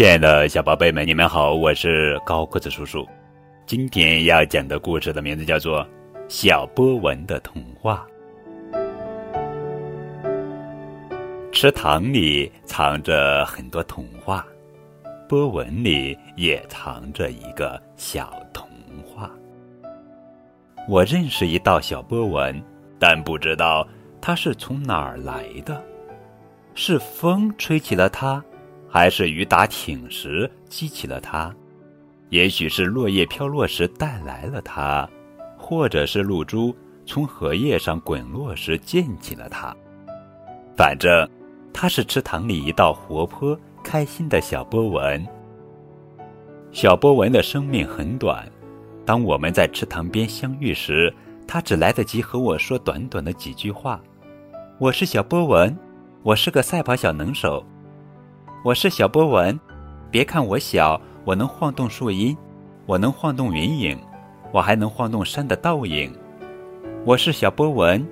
亲爱的小宝贝们，你们好，我是高个子叔叔。今天要讲的故事的名字叫做《小波纹的童话》。池塘里藏着很多童话，波纹里也藏着一个小童话。我认识一道小波纹，但不知道它是从哪儿来的，是风吹起了它。还是雨打挺时激起了它，也许是落叶飘落时带来了它，或者是露珠从荷叶上滚落时溅起了它。反正，它是池塘里一道活泼开心的小波纹。小波纹的生命很短，当我们在池塘边相遇时，它只来得及和我说短短的几句话：“我是小波纹，我是个赛跑小能手。”我是小波纹，别看我小，我能晃动树荫，我能晃动云影，我还能晃动山的倒影。我是小波纹，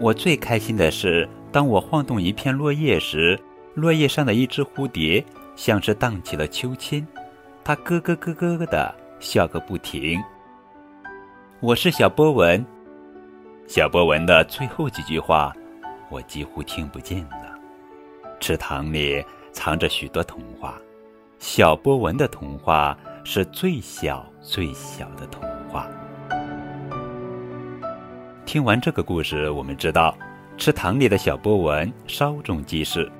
我最开心的是，当我晃动一片落叶时，落叶上的一只蝴蝶像是荡起了秋千，它咯咯咯咯咯的笑个不停。我是小波纹，小波纹的最后几句话，我几乎听不见了。池塘里。藏着许多童话，小波纹的童话是最小最小的童话。听完这个故事，我们知道，池塘里的小波纹稍纵即逝，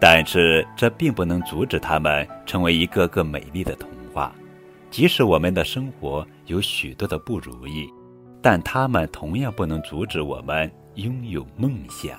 但是这并不能阻止它们成为一个个美丽的童话。即使我们的生活有许多的不如意，但它们同样不能阻止我们拥有梦想。